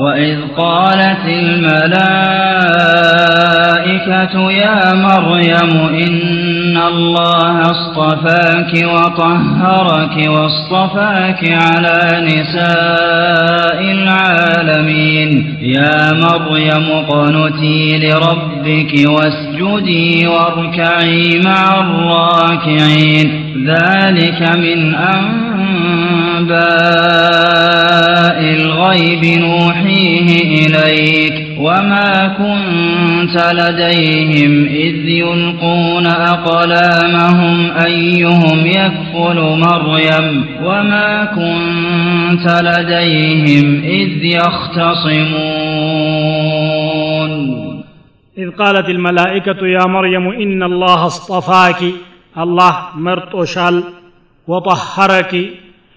وإذ قالت الملائكة يا مريم إن الله اصطفاك وطهرك واصطفاك على نساء العالمين يا مريم اقنتي لربك واسجدي واركعي مع الراكعين. ذلك من أنباء الغيب نوحيه إليك. وما كنت لديهم إذ يلقون أقلامهم أيهم يكفل مريم. وما كنت لديهم إذ يختصمون. إذ قالت الملائكة يا مريم إن الله اصطفاك الله مرطوشال وطهرك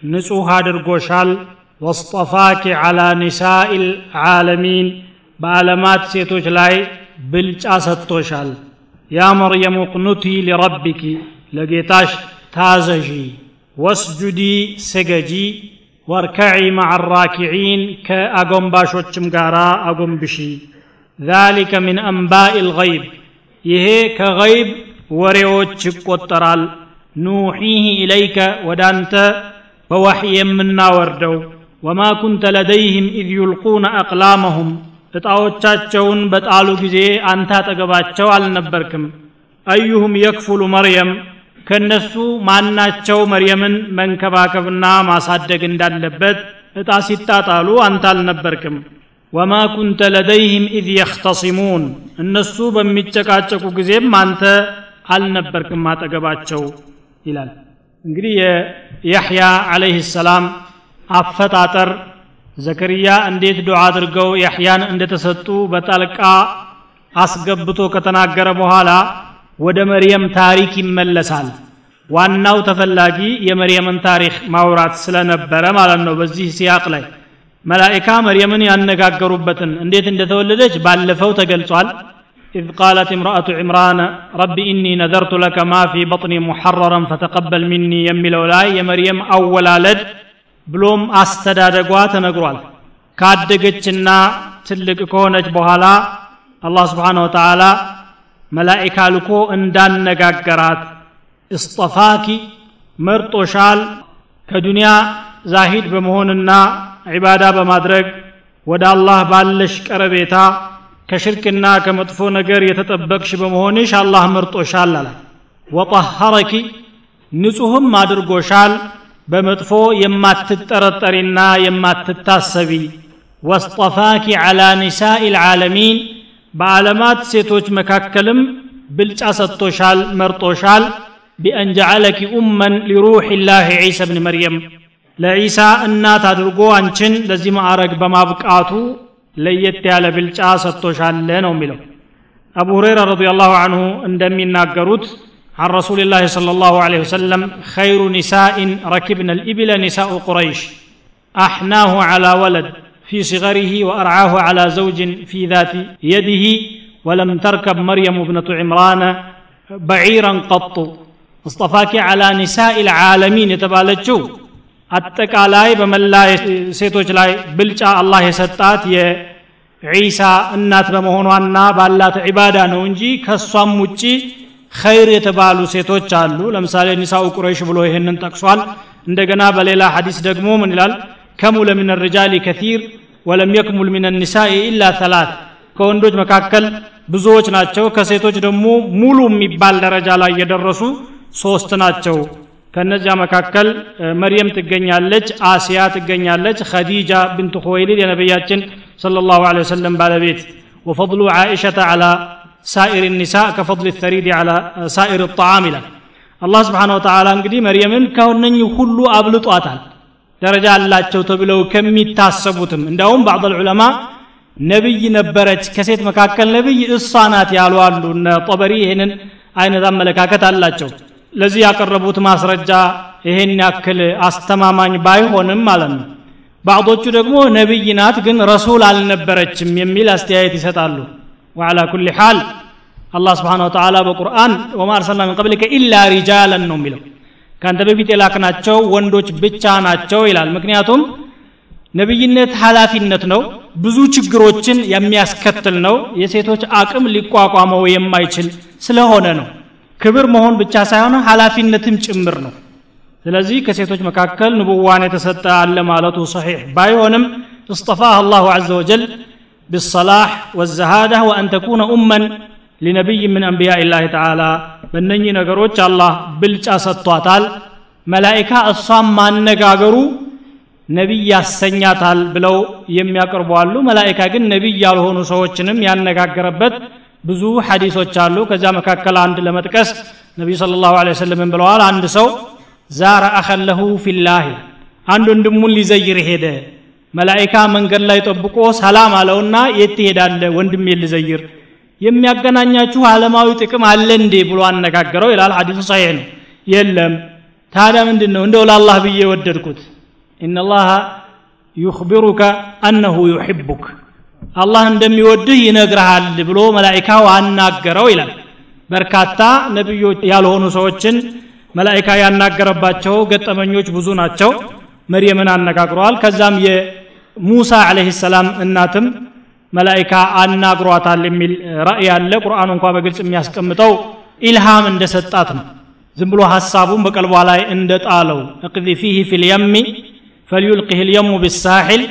نسوها درقوشال واصطفاك على نساء العالمين بعلمات سيتوشلاي لاي توشال يا مريم اقنتي لربك لقيتاش تازجي. واسجدي سججي واركعي مع الراكعين كأقنباشوتشم قارا بشي ذلك من أنباء الغيب ይሄ ከገይብ ወሬዎች ይቆጠራል ኑሒህ ኢለይከ ወደ አንተ በዋሕይ የምናወርደው ወማ ኩንተ ለደይህም ኢዝ ዩልቁነ አቅላመሁም ዕጣዎቻቸውን በጣሉ ጊዜ አንተ አጠገባቸው አልነበርክም አዩሁም የክፉሉ መርየም ከእነሱ ማናቸው መርየምን መንከባከብና ማሳደግ እንዳለበት ዕጣ ሲጣጣሉ አንተ አልነበርክም ወማ ኩንተ ለደይህም ኢዝ የኽተሲሙን። እነሱ በሚጨቃጨቁ ጊዜም አንተ አልነበርክም አጠገባቸው ይላል። እንግዲህ የያሕያ عليه السلام አፈጣጠር ዘከርያ እንዴት ዱዓ አድርገው ያሕያን እንደተሰጡ በጣልቃ አስገብቶ ከተናገረ በኋላ ወደ መርየም ታሪክ ይመለሳል። ዋናው ተፈላጊ የመርየምን ታሪክ ማውራት ስለነበረ ማለት ነው በዚህ سياق ላይ መላኢካ መርየምን ያነጋገሩበትን እንዴት እንደተወለደች ባለፈው ተገልጿል إذ قالت امرأة عمران رب إني نذرت لك ما في بطني محررا فتقبل مني يملو لا يا مريم أول لد ብሎም አስተዳደጓ ተነግሯል ካደገችና ትልቅ ከሆነች በኋላ አላህ ስብሓን ወተዓላ መላኢካ ልኮ እንዳነጋገራት እስጠፋኪ መርጦሻል ከዱንያ ዛሂድ በመሆንና ዒባዳ በማድረግ ወደ አላህ ባለሽ ቀረቤታ ከሽርክና ከመጥፎ ነገር የተጠበቅሽ በመሆንሽ አላህ መርጦሻል አላት። ወጠሐረኪ ንጹህም አድርጎሻል በመጥፎ የማትጠረጠሪና የማትታሰቢ። ወስጠፋኪ ዓላ ኒሳኢ ልዓለሚን በዓለማት ሴቶች መካከልም ብልጫ ሰጥቶሻል መርጦሻል። ቢአን ጀዓለኪ ኡመን ሊሩሕ ላህ ዒሳ ብን መርየም ለዒሳ እናት አድርጎ አንቺን ለዚህ ማዕረግ በማብቃቱ ለየት ያለ ብልጫ ሰጥቶሻለ ነው የሚለው አቡ ሁረይራ ረዲ ላሁ አንሁ እንደሚናገሩት عن رسول الله صلى الله عليه وسلم خير نساء ركبن الإبل نساء قريش أحناه على ولد في صغره وأرعاه على زوج في ذات يده ولم تركب مريم ابنة عمران بعيرا قط اصطفاك على نساء العالمين يتبالجو አጠቃላይ በመላ ሴቶች ላይ ብልጫ አላህ የሰጣት የዒሳ እናት በመሆኗና ባላት ዒባዳ ነው እንጂ ከእሷም ውጪ ኸይር የተባሉ ሴቶች አሉ። ለምሳሌ ኒሳኡ ቁረይሽ ብሎ ይህንን ጠቅሷል። እንደገና በሌላ ሐዲስ ደግሞ ምን ይላል? ከሙለ ምን ርጃሊ ከቲር ወለም የክሙል ምን ኒሳኢ ኢላ ተላት ከወንዶች መካከል ብዙዎች ናቸው። ከሴቶች ደግሞ ሙሉ የሚባል ደረጃ ላይ የደረሱ ሶስት ናቸው ከነዚያ መካከል መርየም ትገኛለች አሲያ ትገኛለች ኸዲጃ ብንት ኹወይሊድ የነቢያችን ሰለላሁ ዐለይሂ ወሰለም ባለቤት። ወፈضሉ ዓኢሸተ ዐላ ሳኢር ኒሳ ከፈضል ተሪድ ዐላ ሳኢር ጣዓም ይላል። አላህ ስብሓን ወተዓላ እንግዲህ መርየምን ከነኝ ሁሉ አብልጧታል። ደረጃ አላቸው ተብለው ከሚታሰቡትም እንዲያውም ባዕض ልዑለማ ነብይ ነበረች። ከሴት መካከል ነብይ እሷ ያሉ አሉ። እነ ጠበሪ ይህንን አይነት አመለካከት አላቸው። ለዚህ ያቀረቡት ማስረጃ ይሄን ያክል አስተማማኝ ባይሆንም ማለት ነው። ባዕዶቹ ደግሞ ነቢይ ናት ግን ረሱል አልነበረችም የሚል አስተያየት ይሰጣሉ። ወዓላ ኩል ሓል አላህ ስብሓን ወተላ በቁርአን ወማ አርሰልና ምን ቀብሊከ ኢላ ሪጃለን ነው የሚለው። ከአንተ በፊት የላክናቸው ወንዶች ብቻ ናቸው ይላል። ምክንያቱም ነቢይነት ኃላፊነት ነው ብዙ ችግሮችን የሚያስከትል ነው የሴቶች አቅም ሊቋቋመው የማይችል ስለሆነ ነው። ክብር መሆን ብቻ ሳይሆን ኃላፊነትም ጭምር ነው ስለዚህ ከሴቶች መካከል ንቡዋን የተሰጠ አለ ማለቱ ሰሒሕ ባይሆንም اصطفاها الله عز وجل بالصلاح والزهادة وأن تكون أما لنبي من أنبياء الله تعالى በእነኚህ ነገሮች አላህ ብልጫ ሰጥቷታል መላይካ እሷም ማነጋገሩ ነቢይ ያሰኛታል ብለው የሚያቀርቡ አሉ መላይካ ግን ነቢይ ያልሆኑ ሰዎችንም ያነጋገረበት ብዙ ሐዲሶች አሉ። ከዚያ መካከል አንድ ለመጥቀስ ነቢዩ ስለ ላሁ ወሰለም ብለዋል። አንድ ሰው زار أخا له في الله አንድ ወንድሙን ሊዘይር ሄደ። መላይካ መንገድ ላይ ጠብቆ ሰላም አለውና የት ትሄዳለህ ወንድሜ ልዘይር። የሚያገናኛችሁ ዓለማዊ ጥቅም አለ እንዴ? ብሎ አነጋገረው ይላል። ሐዲሱ ሰሒህ ነው። የለም። ታዲያ ምንድን ነው እንደው ለአላህ ብዬ ወደድኩት። إن الله يخبرك أنه يحبك አላህ እንደሚወድህ ይነግርሃል ብሎ መላይካው አናገረው ይላል። በርካታ ነቢዮች ያልሆኑ ሰዎችን መላይካ ያናገረባቸው ገጠመኞች ብዙ ናቸው። መርየምን አነጋግረዋል ከዛም የሙሳ አለህ ሰላም እናትም መላይካ አናግሯታል የሚል ራእይ አለ። ቁርአኑ እንኳ በግልጽ የሚያስቀምጠው ኢልሃም እንደሰጣት ነው። ዝም ብሎ ሀሳቡን በቀልቧ ላይ እንደጣለው እቅዚ ፊህ ፊ ልየሚ ፈልዩልቅህ ልየሙ ብሳሒል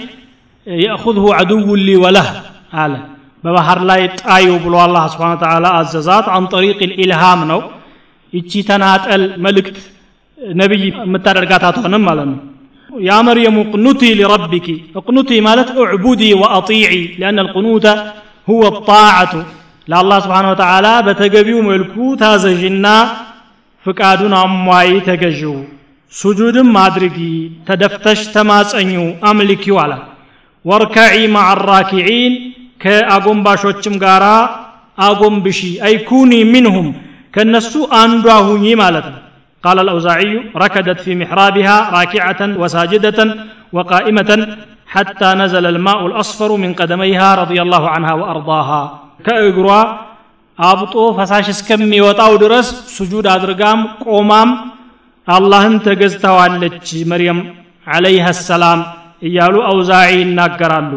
يأخذه عدو لي وله. على ببهر لا ጣዩ ብሎ الله سبحانه وتعالى አዘዛት عن طريق الإلهام نو ይቺ تنات መልእክት نبي የምታደርጋት አትሆንም ማለት يا مريم اقنتي لربك اقنتي مالت اعبدي واطيعي لأن القنوت هو الطاعه لله سبحانه وتعالى بتجبيو ملكو تازجنا فكادون امواي تججو سجود مادرقي تدفتش تماصنيو املكيو على ወርከዒ ማዕ ራኪዒን ከአጎንባሾችም ጋራ አጎንብሺ አይኩኒ ሚንሁም ከነሱ አንዷ ሁኚ ማለት ነው قال الأوزاعي ركدت في محرابها راكعة وساجدة وقائمة حتى نزل الماء الأصفر من قدميها رضي الله عنها وأرضاها كأجروا አብጦ ፈሳሽ እስከሚወጣው ድረስ ሱጁድ አድርጋም ቆማም አላህን ተገዝተዋለች መርየም አለይሃ ሰላም እያሉ አውዛዒ ይናገራሉ።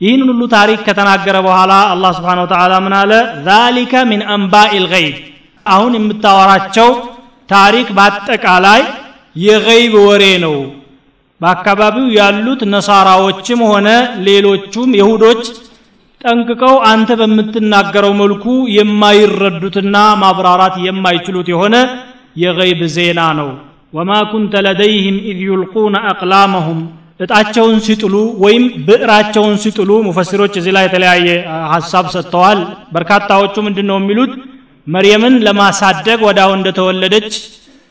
ይህን ሁሉ ታሪክ ከተናገረ በኋላ አላህ ስብሓን ወተዓላ ምን አለ? ዛሊከ ሚን አንባኢ ልገይብ አሁን የምታወራቸው ታሪክ በአጠቃላይ የገይብ ወሬ ነው። በአካባቢው ያሉት ነሳራዎችም ሆነ ሌሎቹም የሁዶች ጠንቅቀው አንተ በምትናገረው መልኩ የማይረዱትና ማብራራት የማይችሉት የሆነ የገይብ ዜና ነው። وما كنت لديهم إذ يلقون أقلامهم እጣቸውን ሲጥሉ ወይም ብዕራቸውን ሲጥሉ ሙፈሲሮች እዚህ ላይ የተለያየ ሀሳብ ሰጥተዋል። በርካታዎቹ ምንድን ነው የሚሉት? መርየምን ለማሳደግ ወዲያው እንደተወለደች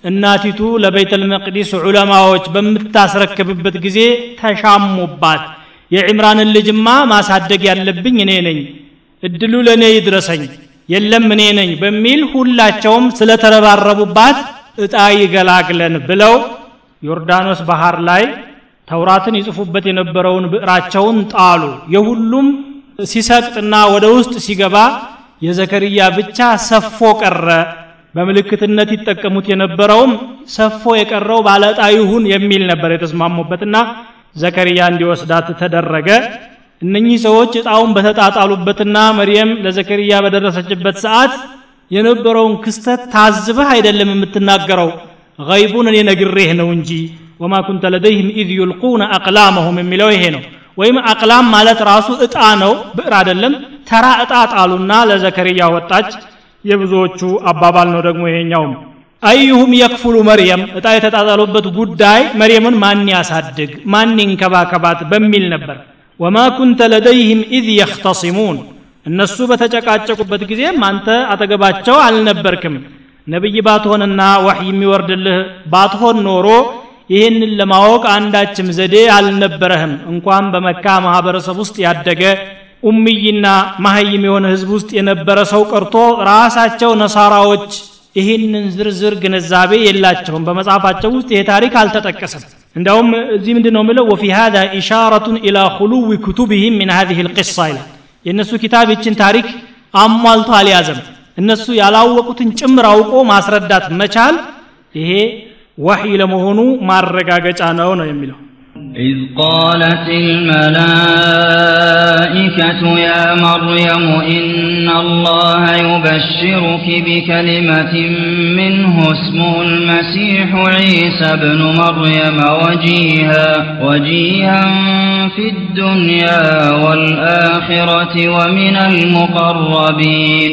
እናቲቱ ለቤተል መቅዲስ ዑለማዎች በምታስረክብበት ጊዜ ተሻሙባት። የዕምራንን ልጅማ ማሳደግ ያለብኝ እኔ ነኝ። እድሉ ለእኔ ይድረሰኝ የለም እኔ ነኝ በሚል ሁላቸውም ስለተረባረቡባት እጣ ይገላግለን ብለው ዮርዳኖስ ባህር ላይ ተውራትን ይጽፉበት የነበረውን ብዕራቸውን ጣሉ። የሁሉም ሲሰቅጥና ወደ ውስጥ ሲገባ የዘከርያ ብቻ ሰፎ ቀረ። በምልክትነት ይጠቀሙት የነበረውም ሰፎ የቀረው ባለጣ ይሁን የሚል ነበር የተስማሙበትና ዘከርያ እንዲወስዳት ተደረገ። እነኚህ ሰዎች እጣውን በተጣጣሉበትና መርየም ለዘከርያ በደረሰችበት ሰዓት የነበረውን ክስተት ታዝበህ አይደለም የምትናገረው ገይቡን እኔ ነግሬህ ነው እንጂ وما كنت لديهم إذ يلقون أقلامهم የሚለው ይሄ ነው። ወይም أقلام ማለት ራሱ እጣ ነው ብዕር አይደለም። ተራ እጣ ጣሉና ለዘከርያ ወጣች። የብዙዎቹ አባባል ነው ደግሞ ይሄኛውም أيهم يكفل مريم እጣ የተጣጣሉበት ጉዳይ መርየምን ማን ያሳድግ ማን ይንከባከባት በሚል ነበር። وما كنت لديهم إذ እነሱ በተጨቃጨቁበት ጊዜም አንተ አጠገባቸው አልነበርክም። ነቢይ ባትሆንና ወሕይ የሚወርድልህ ባትሆን ኖሮ ይህንን ለማወቅ አንዳችም ዘዴ አልነበረህም። እንኳን በመካ ማህበረሰብ ውስጥ ያደገ ኡምይና ማሀይም የሆነ ህዝብ ውስጥ የነበረ ሰው ቀርቶ ራሳቸው ነሳራዎች ይህንን ዝርዝር ግንዛቤ የላቸውም። በመጽሐፋቸው ውስጥ ይሄ ታሪክ አልተጠቀሰም። እንደውም እዚህ ምንድ ነው ምለው ወፊ ሃذا ኢሻረቱን ኢላ ሁሉዊ ኩቱብህም ምን هذه القصة ይላል። የእነሱ ኪታብ ይችን ታሪክ አሟልቶ አልያዘም። እነሱ ያላወቁትን ጭምር አውቆ ማስረዳት መቻል ይሄ ወሕይ ለመሆኑ ማረጋገጫ ነው ነው የሚለው إذ قالت الملائكة يا مريم إن الله يبشرك بكلمة منه اسمه المسيح عيسى بن مريم وجيها وجيها في الدنيا والآخرة ومن المقربين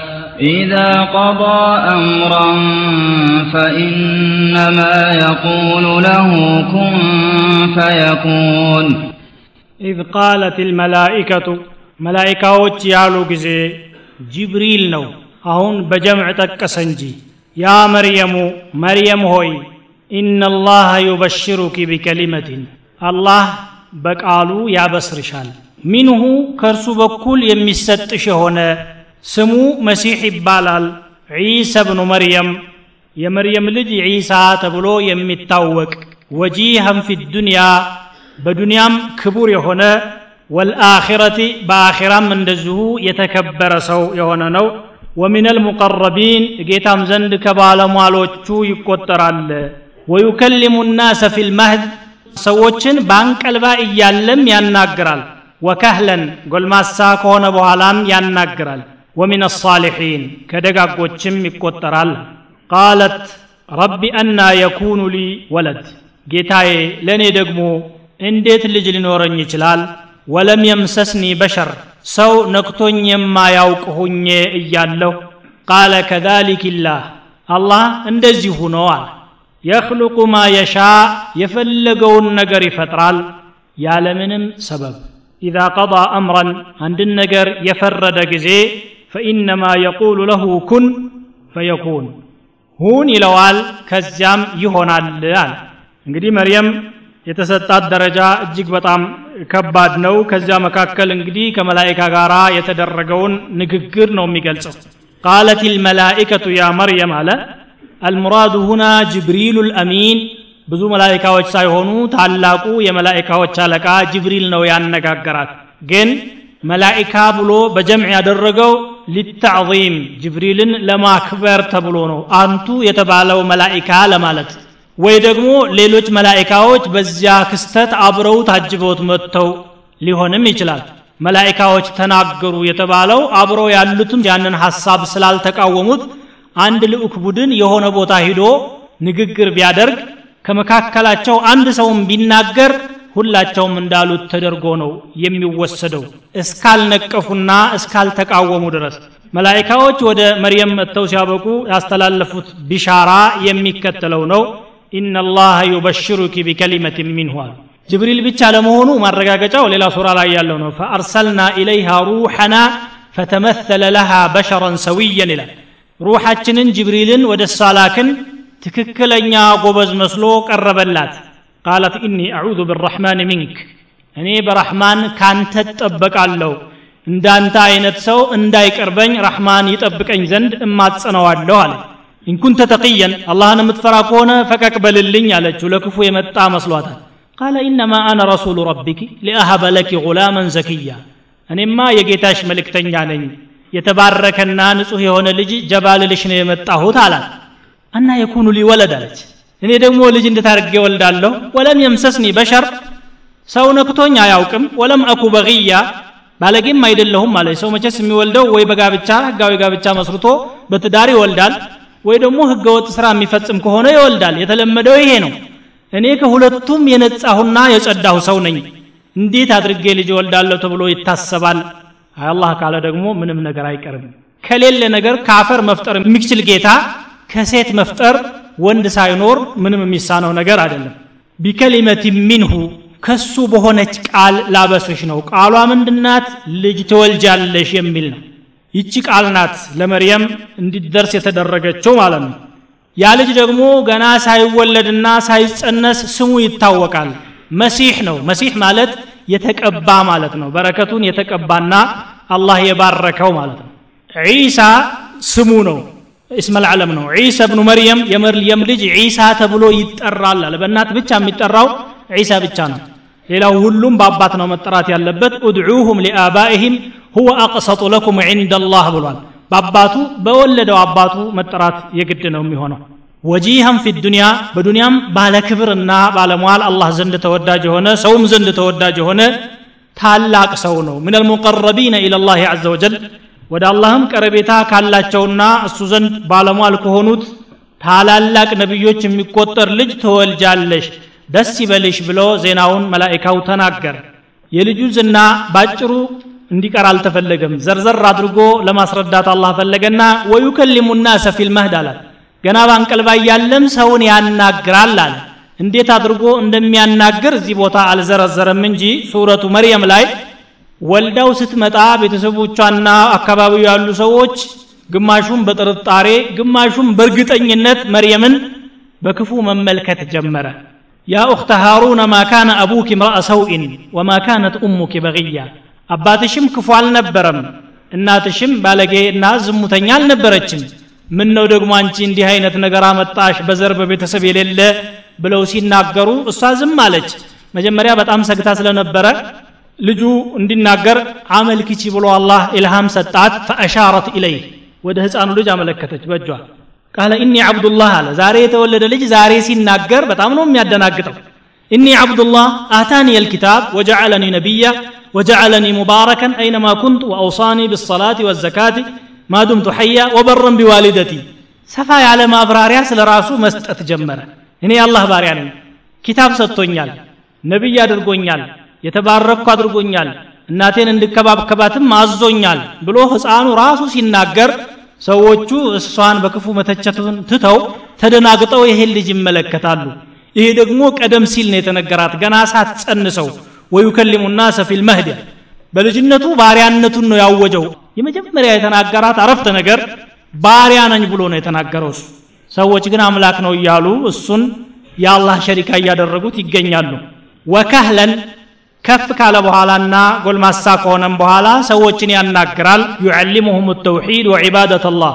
إذا قضى أمرا فإنما يقول له كن فيكون. إذ قالت الملائكة ملائكة وتيالو جزي جبريل نو أهون بجمع تكسنجي يا مريم مريم هوي إن الله يبشرك بكلمة الله بقالو يا بسرشال منه كرسو بكل يمسد شهونا ስሙ መሲሕ ይባላል ዒሳ ብኑ መርየም የመርየም ልጅ ዒሳ ተብሎ የሚታወቅ ወጂሃን ፊ ዱንያ በዱንያም ክቡር የሆነ ወልአኺረቲ በአኺራም እንደዚሁ የተከበረ ሰው የሆነ ነው ወሚን አልሙቀረቢን ጌታም ዘንድ ከባለሟሎቹ ይቆጠራል ወዩከሊሙ ናሰ ፊ ልመህድ ሰዎችን በአንቀልባ እያለም ያናግራል ወከህለን ጎልማሳ ከሆነ በኋላም ያናግራል ወሚን አሳሊሒን ከደጋጎችም ይቆጠራል ቃለት ረቢ አና የኩኑ ሊ ወለድ ጌታዬ ለእኔ ደግሞ እንዴት ልጅ ሊኖረኝ ይችላል ወለም የምሰስኒ በሸር ሰው ነክቶኝ የማያውቅ ሁኜ እያለሁ ቃለ ከዛሊክ ላህ አላህ እንደዚሁ ነው አለ የኽልቁ ማ የሻ የፈለገውን ነገር ይፈጥራል ያለምንም ሰበብ ኢዛ ቀضى አምረን አንድን ነገር የፈረደ ጊዜ ፈኢነማ የቁሉ ለሁ ኩን ፈየኩን ሁን ይለዋል ከዚያም ይሆናል አለ። እንግዲህ መርየም የተሰጣት ደረጃ እጅግ በጣም ከባድ ነው። ከዚያ መካከል እንግዲህ ከመላይካ ጋር የተደረገውን ንግግር ነው የሚገልጸው። ቃለት ልመላኢከቱ ያ መርየም አለ አልሙራዱ ሁና ጅብሪሉ ልአሚን ብዙ መላይካዎች ሳይሆኑ ታላቁ የመላይካዎች አለቃ ጅብሪል ነው ያነጋገራት። ግን መላኢካ ብሎ በጀምዕ ያደረገው ሊታዕዚም ጅብሪልን ለማክበር ተብሎ ነው። አንቱ የተባለው መላኢካ ለማለት ወይ ደግሞ ሌሎች መላኢካዎች በዚያ ክስተት አብረው ታጅበውት መጥተው ሊሆንም ይችላል። መላኢካዎች ተናገሩ የተባለው አብረው ያሉትም ያንን ሐሳብ ስላልተቃወሙት አንድ ልዑክ ቡድን የሆነ ቦታ ሂዶ ንግግር ቢያደርግ ከመካከላቸው አንድ ሰውም ቢናገር ሁላቸውም እንዳሉት ተደርጎ ነው የሚወሰደው። እስካልነቀፉና እስካልተቃወሙ ድረስ መላኢካዎች ወደ መርየም መጥተው ሲያበቁ ያስተላለፉት ቢሻራ የሚከተለው ነው። ኢነላህ ዩበሽሩኪ ቢከሊመት ሚንሁ አሉ። ጅብሪል ብቻ ለመሆኑ ማረጋገጫው ሌላ ሱራ ላይ ያለው ነው። ፈአርሰልና ኢለይሃ ሩሐና ፈተመሰለ ለሃ በሸረን ሰውየን ይላል። ሩሓችንን ጅብሪልን ወደ እሷ ትክክለኛ ጎበዝ መስሎ ቀረበላት قالت إني أعوذ بالرحمن منك እኔ በራሕማን ካንተ እጠበቃለሁ እንዳንተ አይነት ሰው እንዳይቀርበኝ ረሕማን ይጠብቀኝ ዘንድ እማጸነዋለሁ አለ። إن كنت تقيا አላህን የምትፈራ ከሆነ ፈቀቅ በልልኝ አለችው። ለክፉ የመጣ መስሏታል። قال إنما أنا رسول ربك لأهب لك غلاما زكيا እኔማ የጌታሽ መልእክተኛ ነኝ። የተባረከና ንጹሕ የሆነ ልጅ ጀባልልሽ ነው የመጣሁት አላት። አና የኩኑ ሊ ወለድ አለች እኔ ደግሞ ልጅ እንድታርጌ ወልዳለሁ ወለም የምሰስኒ በሸር ሰው ነክቶኝ አያውቅም። ወለም አኩ በግያ ባለጌም አይደለሁም አለች ሰው መቼስ የሚወልደው ወይ በጋብቻ ህጋዊ ጋብቻ መስርቶ በትዳር ይወልዳል ወይ ደግሞ ህገወጥ ስራ የሚፈጽም ከሆነ ይወልዳል። የተለመደው ይሄ ነው። እኔ ከሁለቱም የነጻሁና የጸዳሁ ሰው ነኝ። እንዴት አድርጌ ልጅ ወልዳለሁ ተብሎ ይታሰባል? አላህ ካለ ደግሞ ምንም ነገር አይቀርም። ከሌለ ነገር ከአፈር መፍጠር የሚችል ጌታ ከሴት መፍጠር ወንድ ሳይኖር ምንም የሚሳነው ነገር አይደለም። ቢከሊመት ሚንሁ ከሱ በሆነች ቃል ላበስርሽ ነው። ቃሏ ምንድናት? ልጅ ትወልጃለሽ የሚል ነው። ይቺ ቃል ናት ለመርየም እንዲደርስ የተደረገችው ማለት ነው። ያ ልጅ ደግሞ ገና ሳይወለድና ሳይጸነስ ስሙ ይታወቃል። መሲሕ ነው። መሲሕ ማለት የተቀባ ማለት ነው። በረከቱን የተቀባና አላህ የባረከው ማለት ነው። ዒሳ ስሙ ነው እስመ ልዓለም ነው። ዒሳ ብኑ መርየም የመርየም ልጅ ዒሳ ተብሎ ይጠራል አለ። በእናት ብቻ የሚጠራው ዒሳ ብቻ ነው። ሌላው ሁሉም በአባት ነው መጠራት ያለበት። ኡድዑሁም ሊአባኢህም ሁወ አቅሰጡ ለኩም ዕንደ ላህ ብሏል። በአባቱ በወለደው አባቱ መጠራት የግድ ነው የሚሆነው። ወጂሃን ፊ ዱንያ በዱንያም ባለ ክብርና ባለሟል አላህ ዘንድ ተወዳጅ የሆነ ሰውም ዘንድ ተወዳጅ የሆነ ታላቅ ሰው ነው። ምን አልሙቀረቢነ ኢላ ላህ አዘ ወጀል ወደ አላህም ቀረቤታ ካላቸውና እሱ ዘንድ ባለሟል ከሆኑት ታላላቅ ነቢዮች የሚቆጠር ልጅ ትወልጃለሽ ደስ ይበልሽ ብሎ ዜናውን መላኢካው ተናገረ። የልጁ ዝና ባጭሩ እንዲቀር አልተፈለገም። ዘርዘር አድርጎ ለማስረዳት አላህ ፈለገና ወዩከሊሙ ናሰ ፊል መህድ አላት። ገና ባንቀልባ እያለም ሰውን ያናግራል አለ። እንዴት አድርጎ እንደሚያናግር እዚህ ቦታ አልዘረዘረም እንጂ ሱረቱ መርየም ላይ ወልዳው ስትመጣ ቤተሰቦቿና አካባቢው ያሉ ሰዎች ግማሹም በጥርጣሬ ግማሹም በእርግጠኝነት መርየምን በክፉ መመልከት ጀመረ። ያ ኡኽተ ሃሩነ ማ ካነ አቡኪ ምርአ ሰውኢን ወማ ካነት ኡሙኪ በግያ። አባትሽም ክፉ አልነበረም እናትሽም ባለጌ እና ዝሙተኛ አልነበረችም። ምን ነው ደግሞ አንቺ እንዲህ አይነት ነገር አመጣሽ? በዘር በቤተሰብ የሌለ ብለው ሲናገሩ እሷ ዝም አለች። መጀመሪያ በጣም ሰግታ ስለነበረ ልጁ እንዲናገር አመልክቺ ብሎ አላህ ኢልሃም ሰጣት فأشارت إليه። ወደ ህፃኑ ልጅ አመለከተች በእጇ። قال إني عبد الله አለ። ዛሬ የተወለደ ልጅ ዛሬ ሲናገር በጣም ነው የሚያደናግጠው። إني عبد الله آتاني الكتاب وجعلني نبيا وجعلني مباركا أينما كنت وأوصاني بالصلاة والزكاة ማ ዱምቱ ሐያ ወበረን ቢዋሊደቲ። ሰፋ ያለ ማብራሪያ ስለ ራሱ መስጠት ጀመረ። እኔ የአላህ ባሪያ ነኝ። ኪታብ ሰጥቶኛል ነቢይ አድርጎኛል የተባረኩ አድርጎኛል እናቴን እንድከባከባትም አዞኛል ብሎ ህፃኑ ራሱ ሲናገር ሰዎቹ እሷን በክፉ መተቸቱን ትተው ተደናግጠው ይሄን ልጅ ይመለከታሉ። ይሄ ደግሞ ቀደም ሲል ነው የተነገራት። ገና ሳትጸንሰው ወዩከሊሙ ናሰ ፊል መህድ በልጅነቱ ባሪያነቱን ነው ያወጀው። የመጀመሪያ የተናገራት አረፍተ ነገር ባሪያ ነኝ ብሎ ነው የተናገረው እሱ። ሰዎች ግን አምላክ ነው እያሉ እሱን የአላህ ሸሪካ እያደረጉት ይገኛሉ። ወካህለን ከፍ ካለ በኋላና ጎልማሳ ከሆነም በኋላ ሰዎችን ያናግራል። ዩዕሊሙሁም ተውሒድ ወዒባደት አላህ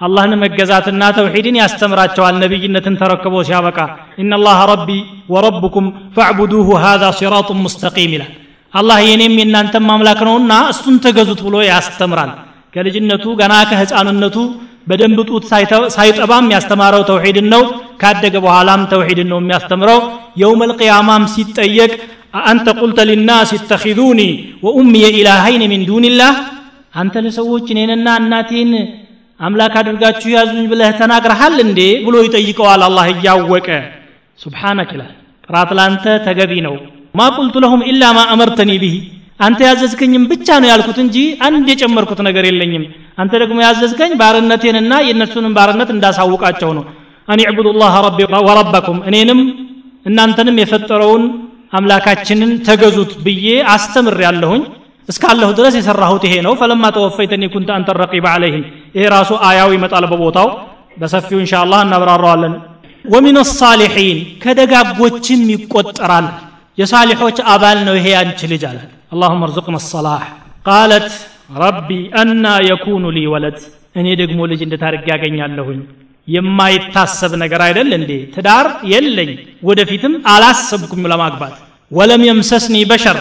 አላህን መገዛትና ተውሒድን ያስተምራቸዋል። ነቢይነትን ተረክቦ ሲያበቃ ኢነላህ ረቢ ወረብኩም ፈዕቡዱሁ ሃዛ ሲራጡን ሙስተቂም ይላል። አላህ የኔም የእናንተም አምላክ ነውና እሱን ተገዙት ብሎ ያስተምራል። ከልጅነቱ ገና ከህፃንነቱ በደንብ ጡት ሳይጠባም ያስተማረው ተውሒድን ነው። ካደገ በኋላም ተውሒድን ነው የሚያስተምረው። የውም ልቅያማም ሲጠየቅ አንተ ቁልተ ሊናስ ይተኪዙኒ ወኡምየ ኢላሃይን ሚን ዱንላህ አንተ ለሰዎች እኔንና እናቴን አምላክ አድርጋችሁ ያዙኝ ብለህ ተናግረሃል እንዴ ብሎ ይጠይቀዋል አላህ እያወቀ ሱብሓነክ ይላል ጥራት ላንተ ተገቢ ነው ማ ቁልቱ ለሁም ኢላ ማ አመርተኒ ብሂ አንተ ያዘዝከኝም ብቻ ነው ያልኩት እንጂ አንድ የጨመርኩት ነገር የለኝም አንተ ደግሞ ያዘዝከኝ ባርነቴንና የእነሱንም ባርነት እንዳሳውቃቸው ነው አን ዕቡዱ ላህ ረቢ ወረበኩም እኔንም እናንተንም የፈጠረውን አምላካችንን ተገዙት ብዬ አስተምር ያለሁኝ እስካለሁ ድረስ የሰራሁት ይሄ ነው። ፈለማ ተወፈይተኒ ኩንተ አንተ ረቂብ አለይህም ይሄ ራሱ አያው ይመጣል በቦታው። በሰፊው እንሻ አላህ እናብራረዋለን ወሚን ሳሊሒን ከደጋጎችም ይቆጠራል። የሳሊሖች አባል ነው ይሄ አንቺ ልጅ አለ። አላሁም እርዙቅነ ሰላሕ ቃለት ረቢ አና የኩኑ ሊ ወለድ። እኔ ደግሞ ልጅ እንዴት አድርጌ ያገኛለሁኝ። የማይታሰብ ነገር አይደል እንዴ ትዳር የለኝ ወደፊትም አላሰብኩም ለማግባት ወለም የምሰስኒ በሸር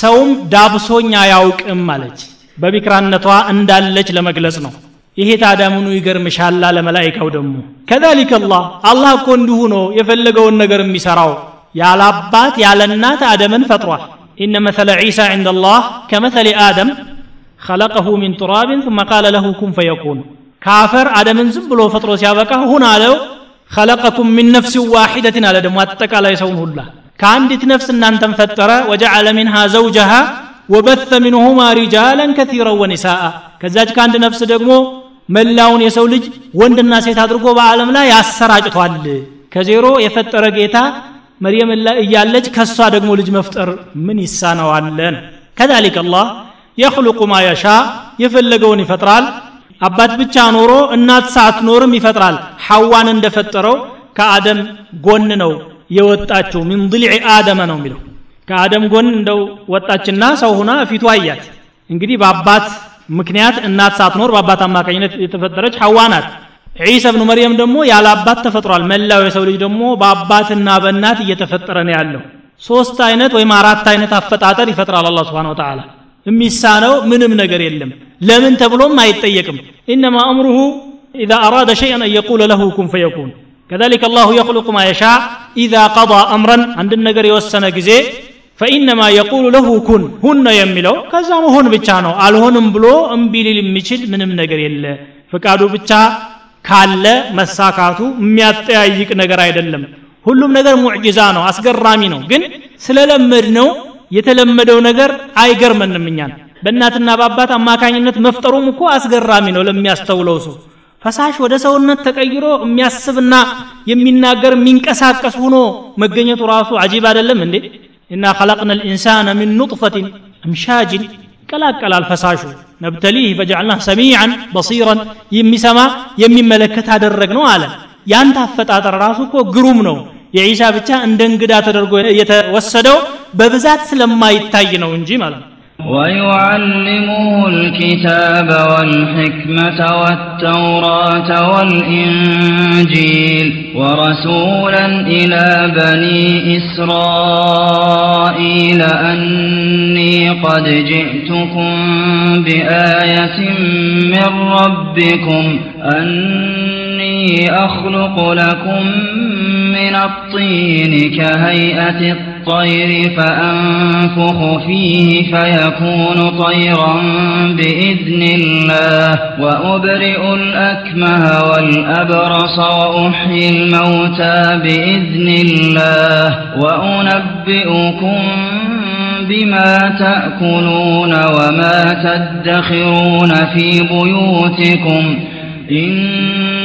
ሰውም ዳብሶኝ አያውቅም አለች በቢክራነቷ እንዳለች ለመግለጽ ነው ይሄ ታዲያ ምኑ ይገርምሻል አለ መላይካው ደግሞ ከዛሊከ አላህ አላህ እኮ እንዲሁ ነው የፈለገውን ነገር የሚሰራው ያለ አባት ያለ እናት አደምን ፈጥሯል إن مثل عيسى عند الله كمثل آدم خلقه من تراب ثم قال له كن فيكون ከአፈር አደምን ዝም ብሎ ፈጥሮ ሲያበቃ ሁን አለው። ከለቀኩም ሚን ነፍስ ዋሒደትን አለ ደግሞ አጠቃላይ ሰውን ሁላ። ከአንዲት ነፍስ እናንተን ፈጠረ። ወጀዓለ ሚንሃ ዘውጀሃ ወበተ ሚንሁማ ሪጃለን ከቲረን ወኒሳአ። ከዛች ከአንድ ነፍስ ደግሞ መላውን የሰው ልጅ ወንድና ሴት አድርጎ በዓለም ላይ ያሰራጭቷል። ከዜሮ የፈጠረ ጌታ መርየም እያለች ከእሷ ደግሞ ልጅ መፍጠር ምን ይሳነዋለን ከዛሊክ አላህ የክሉቁ ማ የሻ የፈለገውን ይፈጥራል። አባት ብቻ ኖሮ እናት ሳትኖርም ይፈጥራል። ሐዋን እንደፈጠረው ከአደም ጎን ነው የወጣችው። ሚን ضልዕ አደመ ነው የሚለው። ከአደም ጎን እንደው ወጣችና ሰው ሁና ፊቱ አያት። እንግዲህ በአባት ምክንያት እናት ሳትኖር በአባት አማካኝነት የተፈጠረች ሐዋ ናት። ዒሳ ብኑ መርየም ደግሞ ያለ አባት ተፈጥሯል። መላው የሰው ልጅ ደግሞ በአባትና በእናት እየተፈጠረ ነው ያለው። ሶስት አይነት ወይም አራት አይነት አፈጣጠር ይፈጥራል አላ ስብን ወተላ የሚሳነው ምንም ነገር የለም ለምን ተብሎም አይጠየቅም ኢነማ አምሩሁ ኢዛ አራደ ሸይአን አን የቁለ ለሁ ኩን ፈየኩን كذلك الله يخلق ما يشاء إذا قضى أمرا عند النجر يوسن جزي فإنما يقول له كن هن يملو كذا مهون بتشانو አልሆንም ብሎ እምቢ ሊል የሚችል ምንም ነገር የለ ፍቃዱ ብቻ ካለ መሳካቱ የሚያጠያይቅ ነገር አይደለም ሁሉም ነገር ሙዕጂዛ ነው አስገራሚ ነው ግን ስለለመድ ነው የተለመደው ነገር አይገርመንም እኛን በእናትና በአባት አማካኝነት መፍጠሩም እኮ አስገራሚ ነው ለሚያስተውለው ሰው ፈሳሽ ወደ ሰውነት ተቀይሮ የሚያስብና የሚናገር የሚንቀሳቀስ ሆኖ መገኘቱ ራሱ አጂብ አይደለም እንዴ እና ኸለቅነ ልኢንሳነ ምን ኑጥፈትን እምሻጅን ይቀላቀላል ፈሳሹ ነብተሊህ ፈጀዓልናህ ሰሚዓን በሲራን የሚሰማ የሚመለከት አደረግ ነው አለ ያንተ አፈጣጠር ራሱ እኮ ግሩም ነው የዒሳ ብቻ እንደ እንግዳ ተደርጎ የተወሰደው በብዛት ስለማይታይ ነው እንጂ ማለት ነው ويعلمه الكتاب والحكمة والتوراة والإنجيل ورسولا إلى بني إسرائيل أني قد جئتكم بآية من ربكم أني أخلق لكم من الطين كهيئة الطير فأنفخ فيه فيكون طيرا بإذن الله وأبرئ الأكمه والأبرص وأحيي الموتى بإذن الله وأنبئكم بما تأكلون وما تدخرون في بيوتكم إن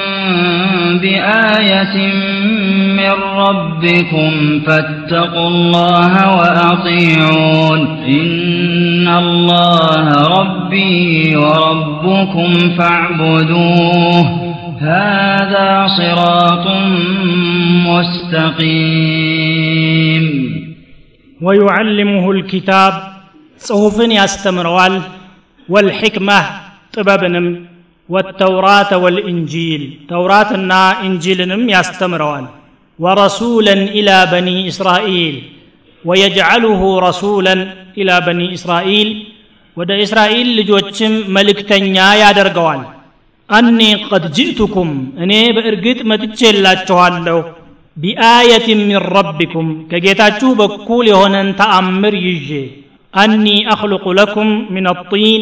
بآية من ربكم فاتقوا الله وأطيعون. إن الله ربي وربكم فاعبدوه. هذا صراط مستقيم. ويعلمه الكتاب. صحف يستمروال والحكمة طببنم والتوراة والإنجيل. توراة النا إنجيل نم يستمرون ورسولا إلى بني إسرائيل. ويجعله رسولا إلى بني إسرائيل. ود إسرائيل لجوتشم ملك تنيا يا درقوان أني قد جئتكم أني بإرقيت ما تتشيلا تشوالو بآية من ربكم كجيتا تشوبك كولي هنا تأمر يجي أني أخلق لكم من الطين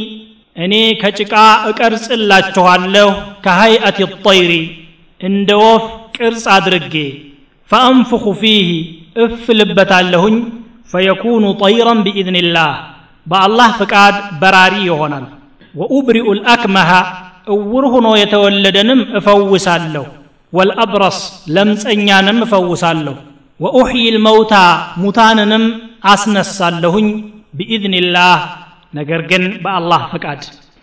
እኔ ከጭቃ እቀርጽላችኋለሁ ከሀይአት ጠይሪ እንደ ወፍ ቅርጽ አድርጌ ፈአንፍኹ ፊህ እፍ ልበታለሁኝ ፈየኩኑ ጠይረን ቢኢዝንላህ በአላህ ፍቃድ በራሪ ይሆናል። ወኡብሪኡ ልአክመሃ እውር ሆኖ የተወለደንም እፈውሳለሁ። ወልአብረስ ለምፀኛንም እፈውሳለሁ። ወኡሕይ ልመውታ ሙታንንም አስነሳለሁኝ ቢኢዝንላህ ነገር ግን በአላህ ፍቃድ።